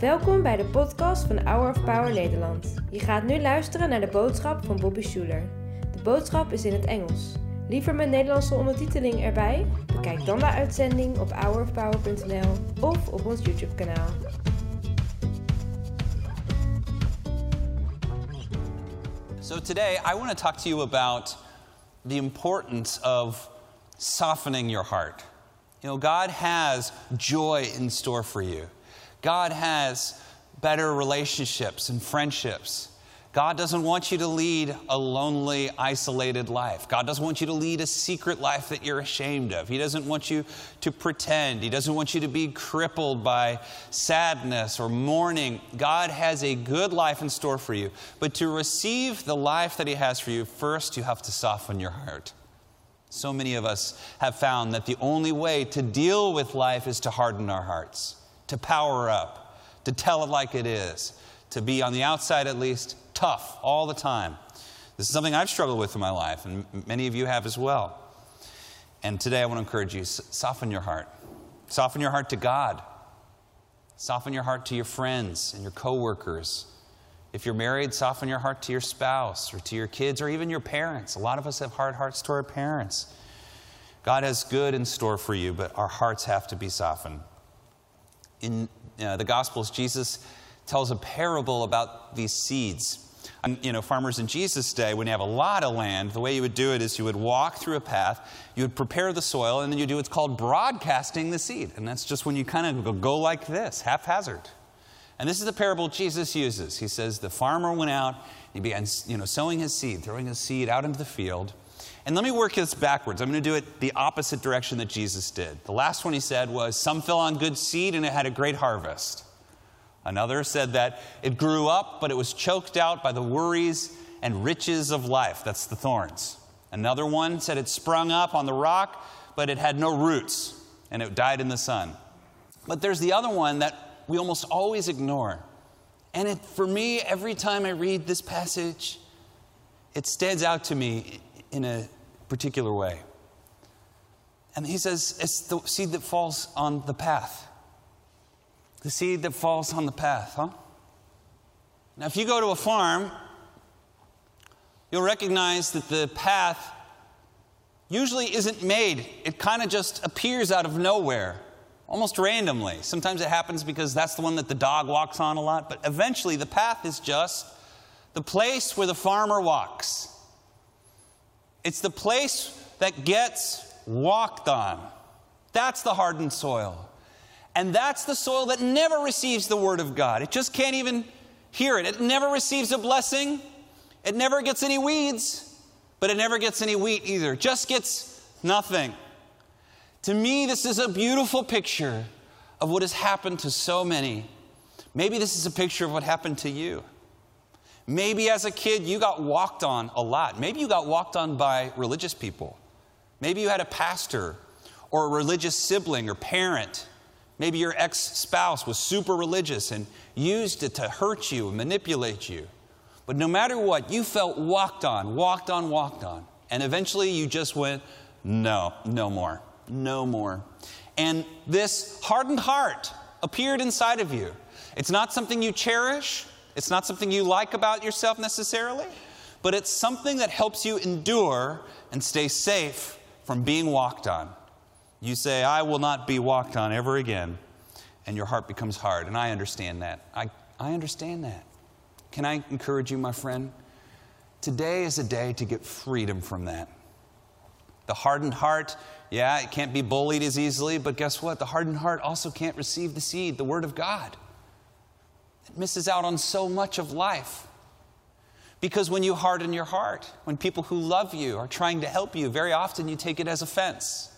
Welkom bij de podcast van Hour of Power Nederland. Je gaat nu luisteren naar de boodschap van Bobby Schuler. De boodschap is in het Engels. Liever met Nederlandse ondertiteling erbij? Bekijk dan de uitzending op hourofpower.nl of op ons YouTube kanaal. So today I want to talk to you about the importance of softening your heart. You know, God has joy in store for you. God has better relationships and friendships. God doesn't want you to lead a lonely, isolated life. God doesn't want you to lead a secret life that you're ashamed of. He doesn't want you to pretend. He doesn't want you to be crippled by sadness or mourning. God has a good life in store for you. But to receive the life that He has for you, first you have to soften your heart. So many of us have found that the only way to deal with life is to harden our hearts, to power up, to tell it like it is, to be on the outside at least tough all the time. This is something I've struggled with in my life, and many of you have as well. And today I want to encourage you soften your heart. Soften your heart to God. Soften your heart to your friends and your coworkers. If you're married, soften your heart to your spouse or to your kids or even your parents. A lot of us have hard hearts to our parents. God has good in store for you, but our hearts have to be softened. In uh, the Gospels, Jesus tells a parable about these seeds. You know, farmers in Jesus' day, when you have a lot of land, the way you would do it is you would walk through a path, you would prepare the soil, and then you do what's called broadcasting the seed. And that's just when you kind of go like this, haphazard. And this is the parable Jesus uses. He says the farmer went out, he began you know, sowing his seed, throwing his seed out into the field. And let me work this backwards. I'm going to do it the opposite direction that Jesus did. The last one he said was, Some fell on good seed and it had a great harvest. Another said that it grew up, but it was choked out by the worries and riches of life. That's the thorns. Another one said it sprung up on the rock, but it had no roots, and it died in the sun. But there's the other one that we almost always ignore. And it, for me, every time I read this passage, it stands out to me in a particular way. And he says, it's the seed that falls on the path. The seed that falls on the path, huh? Now, if you go to a farm, you'll recognize that the path usually isn't made. It kind of just appears out of nowhere, almost randomly. Sometimes it happens because that's the one that the dog walks on a lot, but eventually the path is just the place where the farmer walks. It's the place that gets walked on. That's the hardened soil. And that's the soil that never receives the word of God. It just can't even hear it. It never receives a blessing. It never gets any weeds, but it never gets any wheat either. It just gets nothing. To me, this is a beautiful picture of what has happened to so many. Maybe this is a picture of what happened to you. Maybe as a kid, you got walked on a lot. Maybe you got walked on by religious people. Maybe you had a pastor or a religious sibling or parent Maybe your ex spouse was super religious and used it to hurt you and manipulate you. But no matter what, you felt walked on, walked on, walked on. And eventually you just went, no, no more, no more. And this hardened heart appeared inside of you. It's not something you cherish, it's not something you like about yourself necessarily, but it's something that helps you endure and stay safe from being walked on. You say, I will not be walked on ever again, and your heart becomes hard. And I understand that. I, I understand that. Can I encourage you, my friend? Today is a day to get freedom from that. The hardened heart, yeah, it can't be bullied as easily, but guess what? The hardened heart also can't receive the seed, the Word of God. It misses out on so much of life. Because when you harden your heart, when people who love you are trying to help you, very often you take it as offense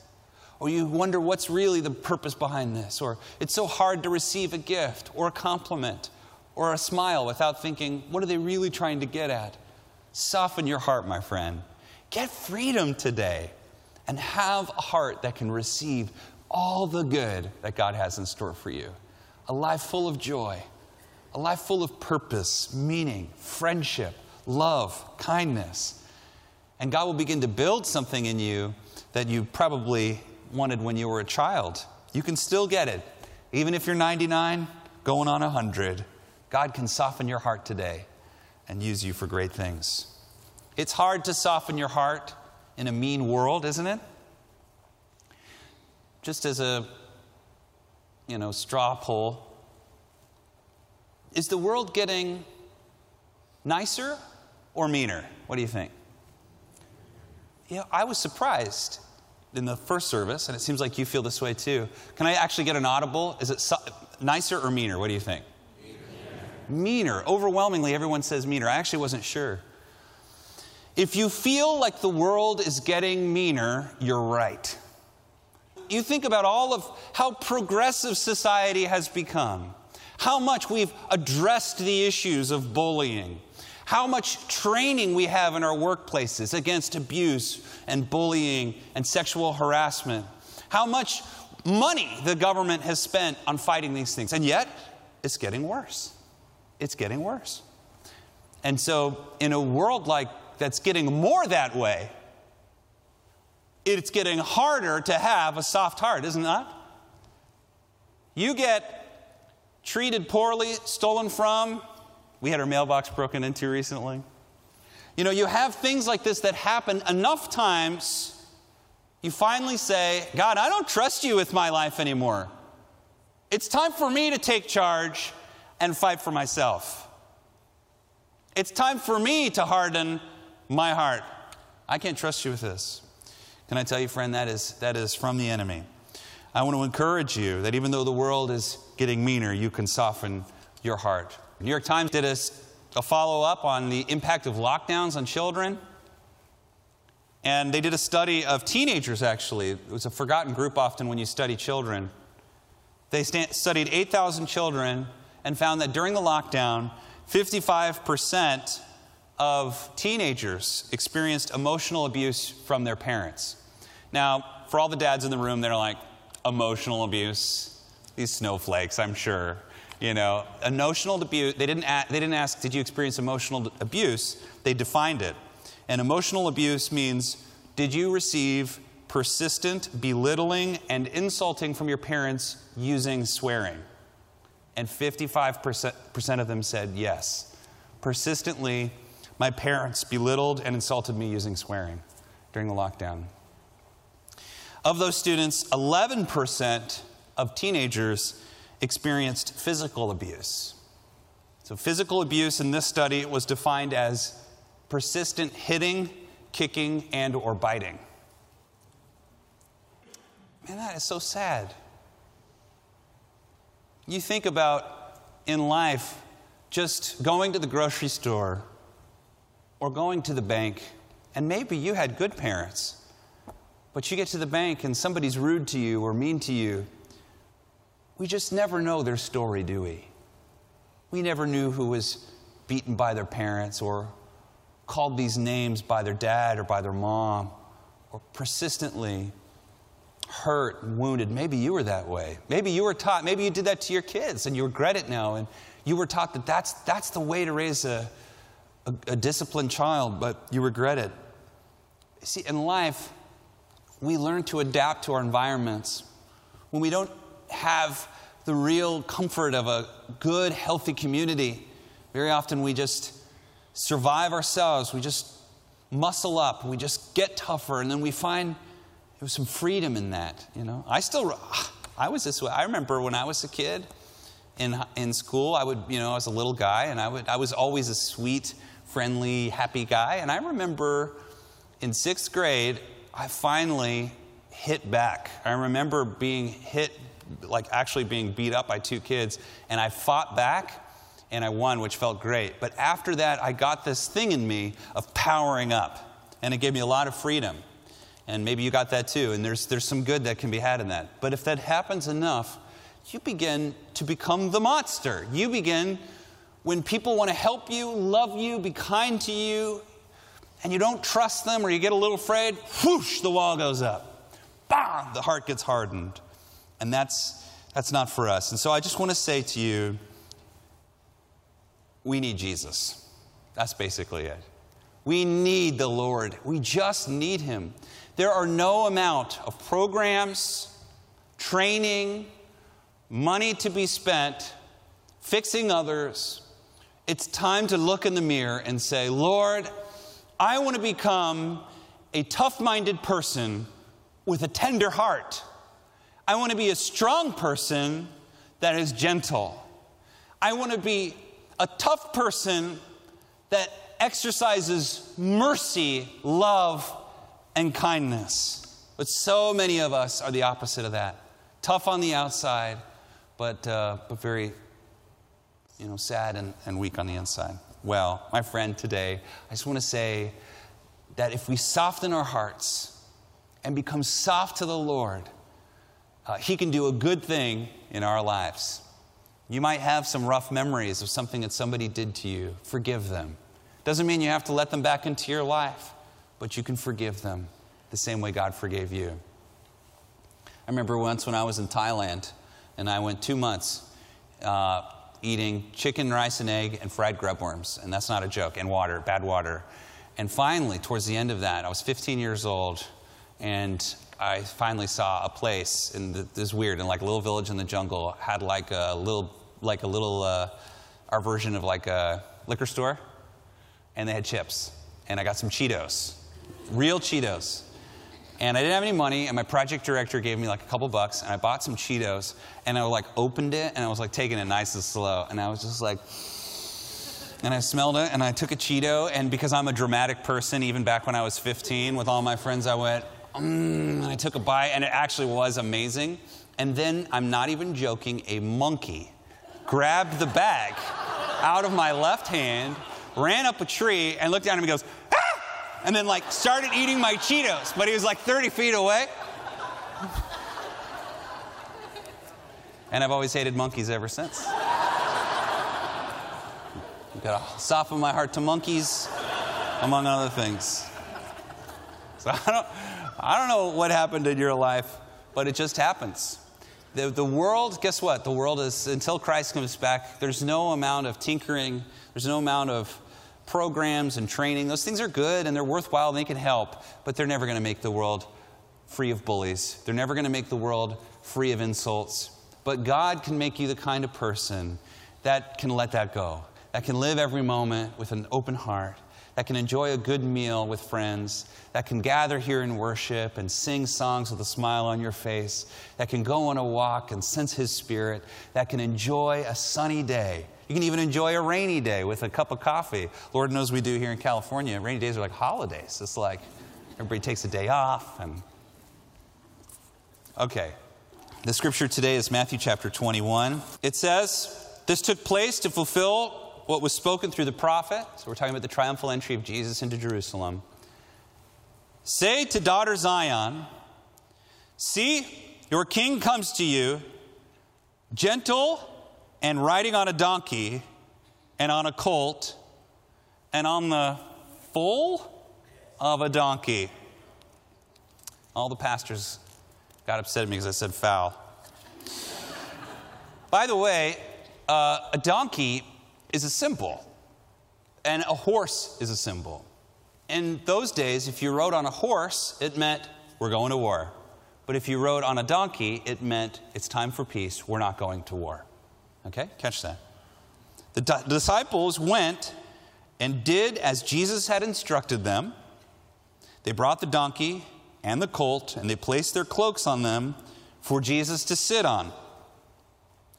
or you wonder what's really the purpose behind this, or it's so hard to receive a gift or a compliment or a smile without thinking, what are they really trying to get at? Soften your heart, my friend. Get freedom today and have a heart that can receive all the good that God has in store for you. A life full of joy, a life full of purpose, meaning, friendship, love, kindness. And God will begin to build something in you that you probably wanted when you were a child. You can still get it. Even if you're 99, going on 100, God can soften your heart today and use you for great things. It's hard to soften your heart in a mean world, isn't it? Just as a you know, straw poll. Is the world getting nicer or meaner? What do you think? Yeah, I was surprised in the first service, and it seems like you feel this way too. Can I actually get an audible? Is it so, nicer or meaner? What do you think? Meaner. meaner. Overwhelmingly, everyone says meaner. I actually wasn't sure. If you feel like the world is getting meaner, you're right. You think about all of how progressive society has become, how much we've addressed the issues of bullying, how much training we have in our workplaces against abuse and bullying and sexual harassment, how much money the government has spent on fighting these things. And yet, it's getting worse. It's getting worse. And so, in a world like that's getting more that way, it's getting harder to have a soft heart, isn't it? You get treated poorly, stolen from. We had our mailbox broken into recently. You know, you have things like this that happen enough times, you finally say, God, I don't trust you with my life anymore. It's time for me to take charge and fight for myself. It's time for me to harden my heart. I can't trust you with this. Can I tell you, friend, that is, that is from the enemy. I want to encourage you that even though the world is getting meaner, you can soften your heart. New York Times did a, a follow up on the impact of lockdowns on children. And they did a study of teenagers, actually. It was a forgotten group often when you study children. They st- studied 8,000 children and found that during the lockdown, 55% of teenagers experienced emotional abuse from their parents. Now, for all the dads in the room, they're like, emotional abuse, these snowflakes, I'm sure. You know, emotional abuse, they didn't, they didn't ask, did you experience emotional abuse? They defined it. And emotional abuse means, did you receive persistent belittling and insulting from your parents using swearing? And 55% of them said yes. Persistently, my parents belittled and insulted me using swearing during the lockdown. Of those students, 11% of teenagers experienced physical abuse. So, physical abuse in this study was defined as persistent hitting, kicking, and or biting. Man, that is so sad. You think about in life just going to the grocery store or going to the bank, and maybe you had good parents but you get to the bank and somebody's rude to you or mean to you. We just never know their story, do we? We never knew who was beaten by their parents or called these names by their dad or by their mom or persistently hurt wounded. Maybe you were that way. Maybe you were taught, maybe you did that to your kids and you regret it now. And you were taught that that's, that's the way to raise a, a, a disciplined child, but you regret it. See, in life, we learn to adapt to our environments. When we don't have the real comfort of a good, healthy community, very often we just survive ourselves. We just muscle up. We just get tougher. And then we find there's some freedom in that, you know. I still, I was this way. I remember when I was a kid in, in school, I would, you know, I was a little guy and I, would, I was always a sweet, friendly, happy guy. And I remember in sixth grade, I finally hit back. I remember being hit, like actually being beat up by two kids, and I fought back and I won, which felt great. But after that, I got this thing in me of powering up, and it gave me a lot of freedom. And maybe you got that too, and there's, there's some good that can be had in that. But if that happens enough, you begin to become the monster. You begin, when people want to help you, love you, be kind to you, and you don't trust them or you get a little afraid, whoosh, the wall goes up. Bam, the heart gets hardened. And that's, that's not for us. And so I just want to say to you, we need Jesus. That's basically it. We need the Lord. We just need Him. There are no amount of programs, training, money to be spent fixing others, it's time to look in the mirror and say, Lord, I want to become a tough minded person with a tender heart. I want to be a strong person that is gentle. I want to be a tough person that exercises mercy, love, and kindness. But so many of us are the opposite of that. Tough on the outside, but, uh, but very you know, sad and, and weak on the inside. Well, my friend, today, I just want to say that if we soften our hearts and become soft to the Lord, uh, He can do a good thing in our lives. You might have some rough memories of something that somebody did to you. Forgive them. Doesn't mean you have to let them back into your life, but you can forgive them the same way God forgave you. I remember once when I was in Thailand and I went two months uh, eating chicken, rice, and egg and fried grub worms, and that's not a joke, and water, bad water. And finally, towards the end of that, I was 15 years old, and I finally saw a place, and this is weird, in like a little village in the jungle, had like a little, like a little, uh, our version of like a liquor store, and they had chips, and I got some Cheetos, real Cheetos. And I didn't have any money, and my project director gave me like a couple bucks, and I bought some Cheetos, and I like opened it, and I was like taking it nice and slow, and I was just like, and I smelled it, and I took a Cheeto, and because I'm a dramatic person, even back when I was 15, with all my friends, I went, mm, and I took a bite, and it actually was amazing. And then, I'm not even joking, a monkey grabbed the bag out of my left hand, ran up a tree, and looked down at me and goes! And then, like, started eating my Cheetos, but he was like 30 feet away. and I've always hated monkeys ever since. Gotta soften my heart to monkeys, among other things. So I don't, I don't know what happened in your life, but it just happens. The, the world, guess what? The world is, until Christ comes back, there's no amount of tinkering, there's no amount of programs and training. Those things are good and they're worthwhile and they can help, but they're never going to make the world free of bullies. They're never going to make the world free of insults. But God can make you the kind of person that can let that go that can live every moment with an open heart, that can enjoy a good meal with friends, that can gather here in worship and sing songs with a smile on your face, that can go on a walk and sense His Spirit, that can enjoy a sunny day. You can even enjoy a rainy day with a cup of coffee. Lord knows we do here in California. Rainy days are like holidays. It's like everybody takes a day off and Okay. The scripture today is Matthew chapter 21. It says, This took place to fulfill what was spoken through the prophet. So we're talking about the triumphal entry of Jesus into Jerusalem. Say to daughter Zion, See, your king comes to you, gentle and riding on a donkey and on a colt and on the foal of a donkey. All the pastors got upset at me because I said foul. By the way, uh, a donkey is a symbol, and a horse is a symbol. In those days, if you rode on a horse, it meant we're going to war. But if you rode on a donkey, it meant it's time for peace, we're not going to war. Okay? Catch that. The, di- disciples went and did as Jesus had instructed them. They brought the donkey and the colt, and they placed their cloaks on them for Jesus to sit on.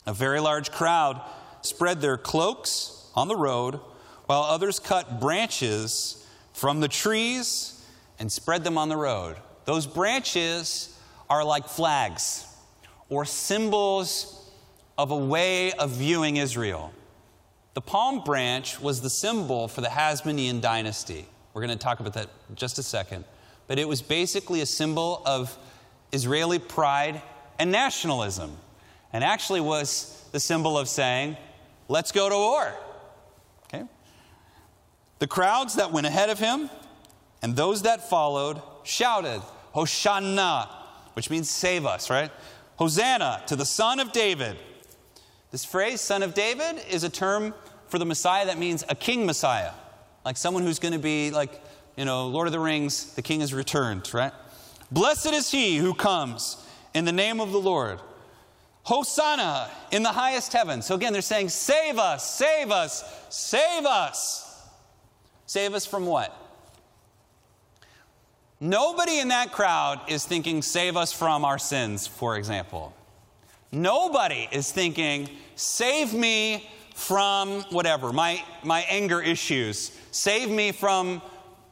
A very large crowd spread their cloaks on the road, while others cut branches from the trees and spread them on the road. Those branches are like flags or symbols of a way of viewing Israel. The palm branch was the symbol for the Hasmonean dynasty. We're going to talk about that just a second. But it was basically a symbol of Israeli pride and nationalism, and actually was the symbol of saying, Let's go to war. Okay? The crowds that went ahead of him and those that followed shouted, Hosanna, which means save us, right? Hosanna to the Son of David. This phrase, Son of David, is a term for the Messiah that means a king Messiah, like someone who's going to be like, you know, Lord of the Rings, the king has returned, right? Blessed is he who comes in the name of the Lord. Hosanna in the highest heaven. So again, they're saying, Save us, save us, save us. Save us from what? Nobody in that crowd is thinking, Save us from our sins, for example. Nobody is thinking, Save me from whatever, my, my anger issues. Save me from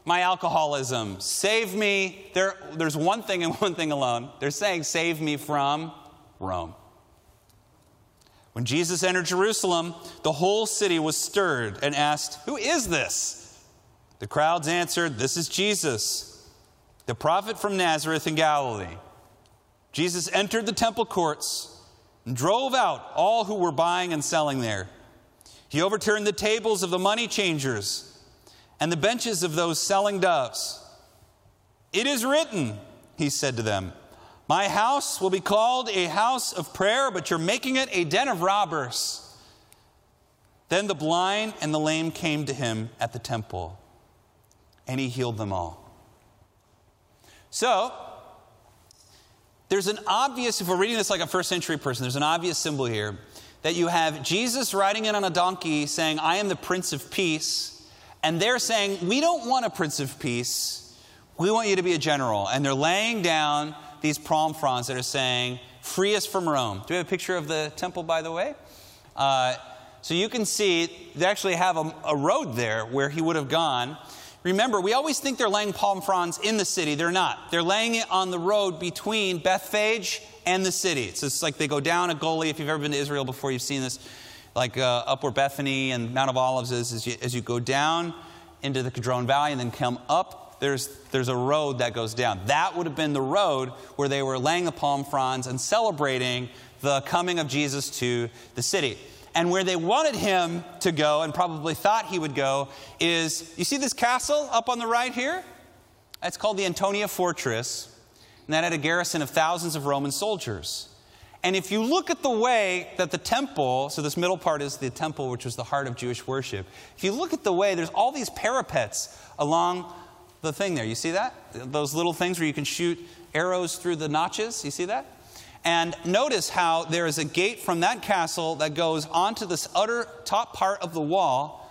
my alcoholism. Save me. There, there's one thing and one thing alone. They're saying, Save me from Rome. When Jesus entered Jerusalem, the whole city was stirred and asked, Who is this? The crowds answered, This is Jesus, the prophet from Nazareth in Galilee. Jesus entered the temple courts and drove out all who were buying and selling there. He overturned the tables of the money changers and the benches of those selling doves. It is written, he said to them, My house will be called a house of prayer, but you're making it a den of robbers. Then the blind and the lame came to him at the temple, and he healed them all. So, there's an obvious, if we're reading this like a first century person, there's an obvious symbol here that you have Jesus riding in on a donkey saying, I am the Prince of Peace. And they're saying, We don't want a Prince of Peace. We want you to be a general. And they're laying down these palm fronds that are saying, Free us from Rome. Do we have a picture of the temple, by the way? Uh, so you can see they actually have a, a road there where he would have gone. Remember, we always think they're laying palm fronds in the city. They're not. They're laying it on the road between Bethphage and the city. It's like they go down a gully. If you've ever been to Israel before, you've seen this like uh, up where Bethany and Mount of Olives is, as you, as you go down into the Kidron Valley and then come up, there's, there's a road that goes down. That would have been the road where they were laying the palm fronds and celebrating the coming of Jesus to the city. And where they wanted him to go and probably thought he would go is you see this castle up on the right here? It's called the Antonia Fortress, and that had a garrison of thousands of Roman soldiers. And if you look at the way that the temple, so this middle part is the temple, which was the heart of Jewish worship. If you look at the way, there's all these parapets along the thing there. You see that? Those little things where you can shoot arrows through the notches. You see that? And notice how there is a gate from that castle that goes onto this utter top part of the wall.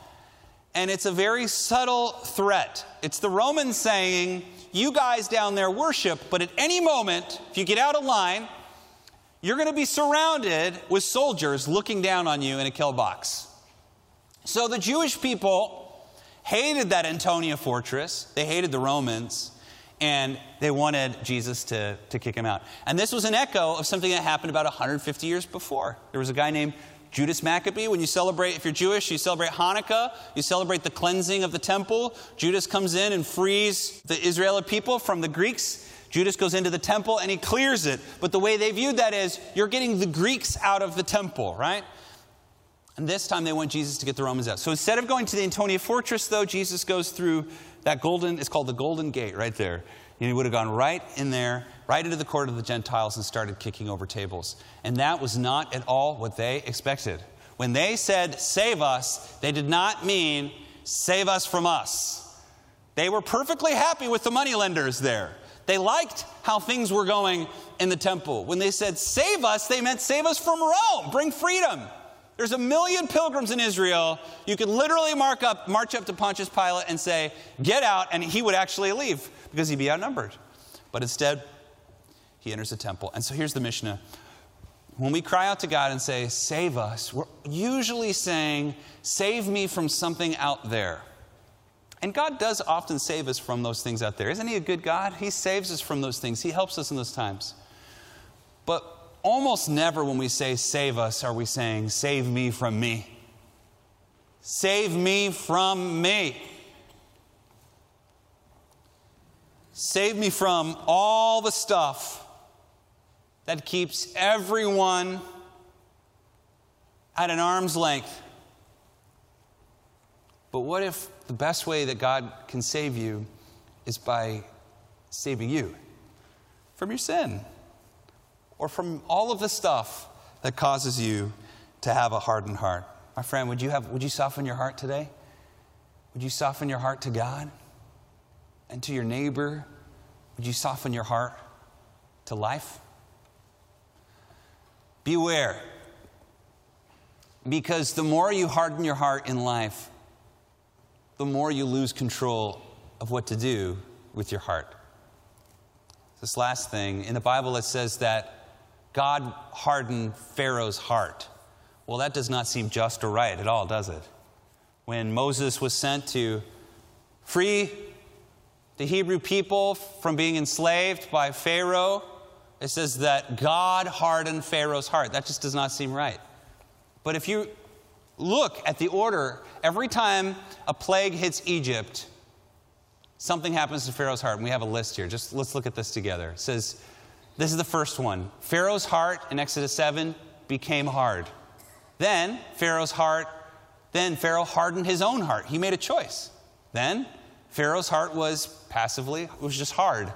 And it's a very subtle threat. It's the Romans saying, You guys down there worship, but at any moment, if you get out of line, you're going to be surrounded with soldiers looking down on you in a kill box. So the Jewish people hated that Antonia fortress, they hated the Romans, and they wanted Jesus to, to kick him out. And this was an echo of something that happened about 150 years before. There was a guy named Judas Maccabee. When you celebrate, if you're Jewish, you celebrate Hanukkah, you celebrate the cleansing of the temple. Judas comes in and frees the Israeli people from the Greeks Judas goes into the temple and he clears it. But the way they viewed that is you're getting the Greeks out of the temple, right? And this time they want Jesus to get the Romans out. So instead of going to the Antonia fortress, though, Jesus goes through that golden, it's called the Golden Gate right there. And he would have gone right in there, right into the court of the Gentiles and started kicking over tables. And that was not at all what they expected. When they said, save us, they did not mean save us from us. They were perfectly happy with the moneylenders there. They liked how things were going in the temple. When they said, save us, they meant save us from Rome, bring freedom. There's a million pilgrims in Israel. You could literally mark up, march up to Pontius Pilate and say, get out, and he would actually leave because he'd be outnumbered. But instead, he enters the temple. And so here's the Mishnah. When we cry out to God and say, save us, we're usually saying, save me from something out there. And God does often save us from those things out there. Isn't He a good God? He saves us from those things, He helps us in those times. But almost never when we say save us are we saying, save me from me. Save me from me. Save me from all the stuff that keeps everyone at an arm's length. But what if the best way that God can save you is by saving you from your sin or from all of the stuff that causes you to have a hardened heart. My friend, would you, have, would you soften your heart today? Would you soften your heart to God and to your neighbor? Would you soften your heart to life? Beware. Because the more you harden your heart in life, the more you lose control of what to do with your heart. This last thing, in the Bible, it says that God hardened Pharaoh's heart. Well, that does not seem just or right at all, does it? When Moses was sent to free the Hebrew people from being enslaved by Pharaoh, it says that God hardened Pharaoh's heart. That just does not seem right. But if you look at the order, every time a plague hits Egypt, something happens to Pharaoh's heart. And we have a list here. Just let's look at this together. It says, this is the first one. Pharaoh's heart in Exodus 7 became hard. Then Pharaoh's heart, then Pharaoh hardened his own heart. He made a choice. Then Pharaoh's heart was passively, it was just hard.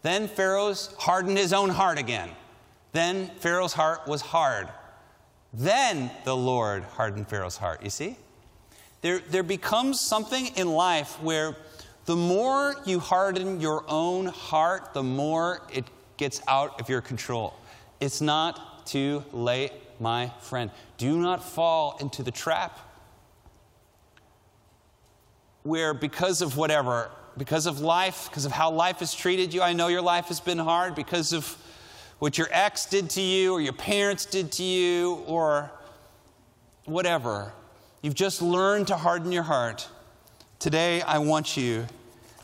Then Pharaoh's hardened his own heart again. Then Pharaoh's heart was hard. Then the Lord hardened Pharaoh's heart. You see? There, there becomes something in life where the more you harden your own heart, the more it gets out of your control. It's not too late, my friend. Do not fall into the trap where, because of whatever, because of life, because of how life has treated you, I know your life has been hard, because of what your ex did to you, or your parents did to you, or whatever. You've just learned to harden your heart. Today, I want you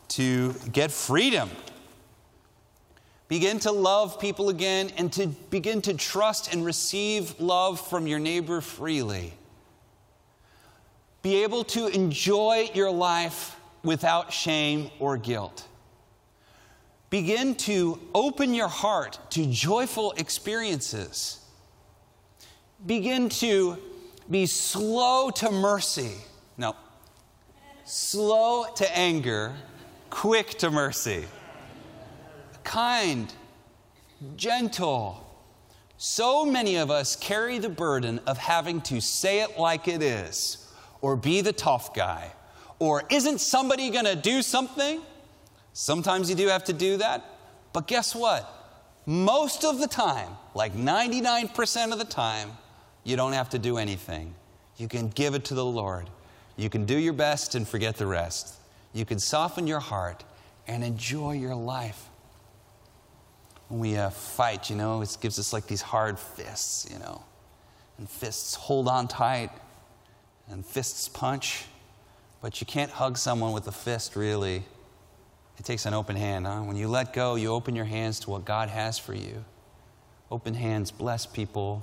to get freedom. Begin to love people again and to begin to trust and receive love from your neighbor freely. Be able to enjoy your life without shame or guilt. Begin to open your heart to joyful experiences. Begin to be slow to mercy. No, slow to anger, quick to mercy. Kind, gentle. So many of us carry the burden of having to say it like it is, or be the tough guy, or isn't somebody going to do something? Sometimes you do have to do that, but guess what? Most of the time, like 99% of the time, you don't have to do anything. You can give it to the Lord. You can do your best and forget the rest. You can soften your heart and enjoy your life. When we uh, fight, you know, it gives us like these hard fists, you know, and fists hold on tight, and fists punch. But you can't hug someone with a fist, really. It takes an open hand. Huh? When you let go, you open your hands to what God has for you. Open hands bless people,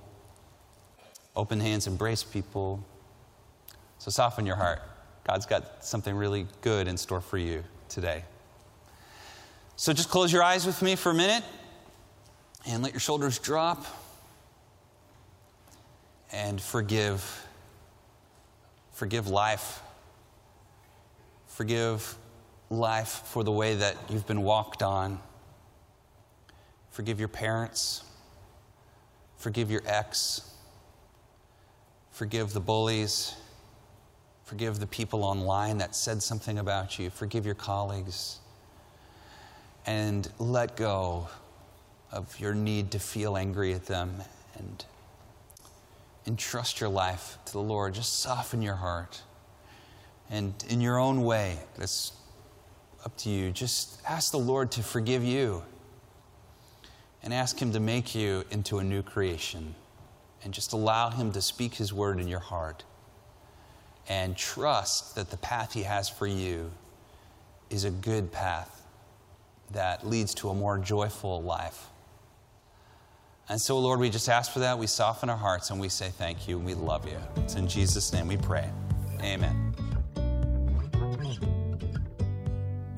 open hands embrace people. So soften your heart. God's got something really good in store for you today. So just close your eyes with me for a minute and let your shoulders drop and forgive. Forgive life. Forgive life for the way that you've been walked on. Forgive your parents. Forgive your ex. Forgive the bullies. Forgive the people online that said something about you. Forgive your colleagues. And let go of your need to feel angry at them and entrust your life to the Lord. Just soften your heart. And in your own way, that's up to you. Just ask the Lord to forgive you and ask Him to make you into a new creation. And just allow Him to speak His word in your heart and trust that the path He has for you is a good path that leads to a more joyful life. And so, Lord, we just ask for that. We soften our hearts and we say thank you and we love you. It's in Jesus' name we pray. Amen.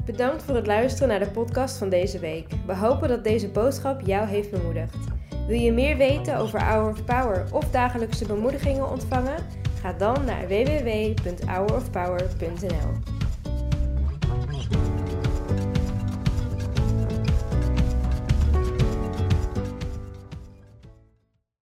Bedankt voor het luisteren naar de podcast van deze week. We hopen dat deze boodschap jou heeft bemoedigd. Wil je meer weten over Hour of Power of dagelijkse bemoedigingen ontvangen? Ga dan naar www.hourofpower.nl.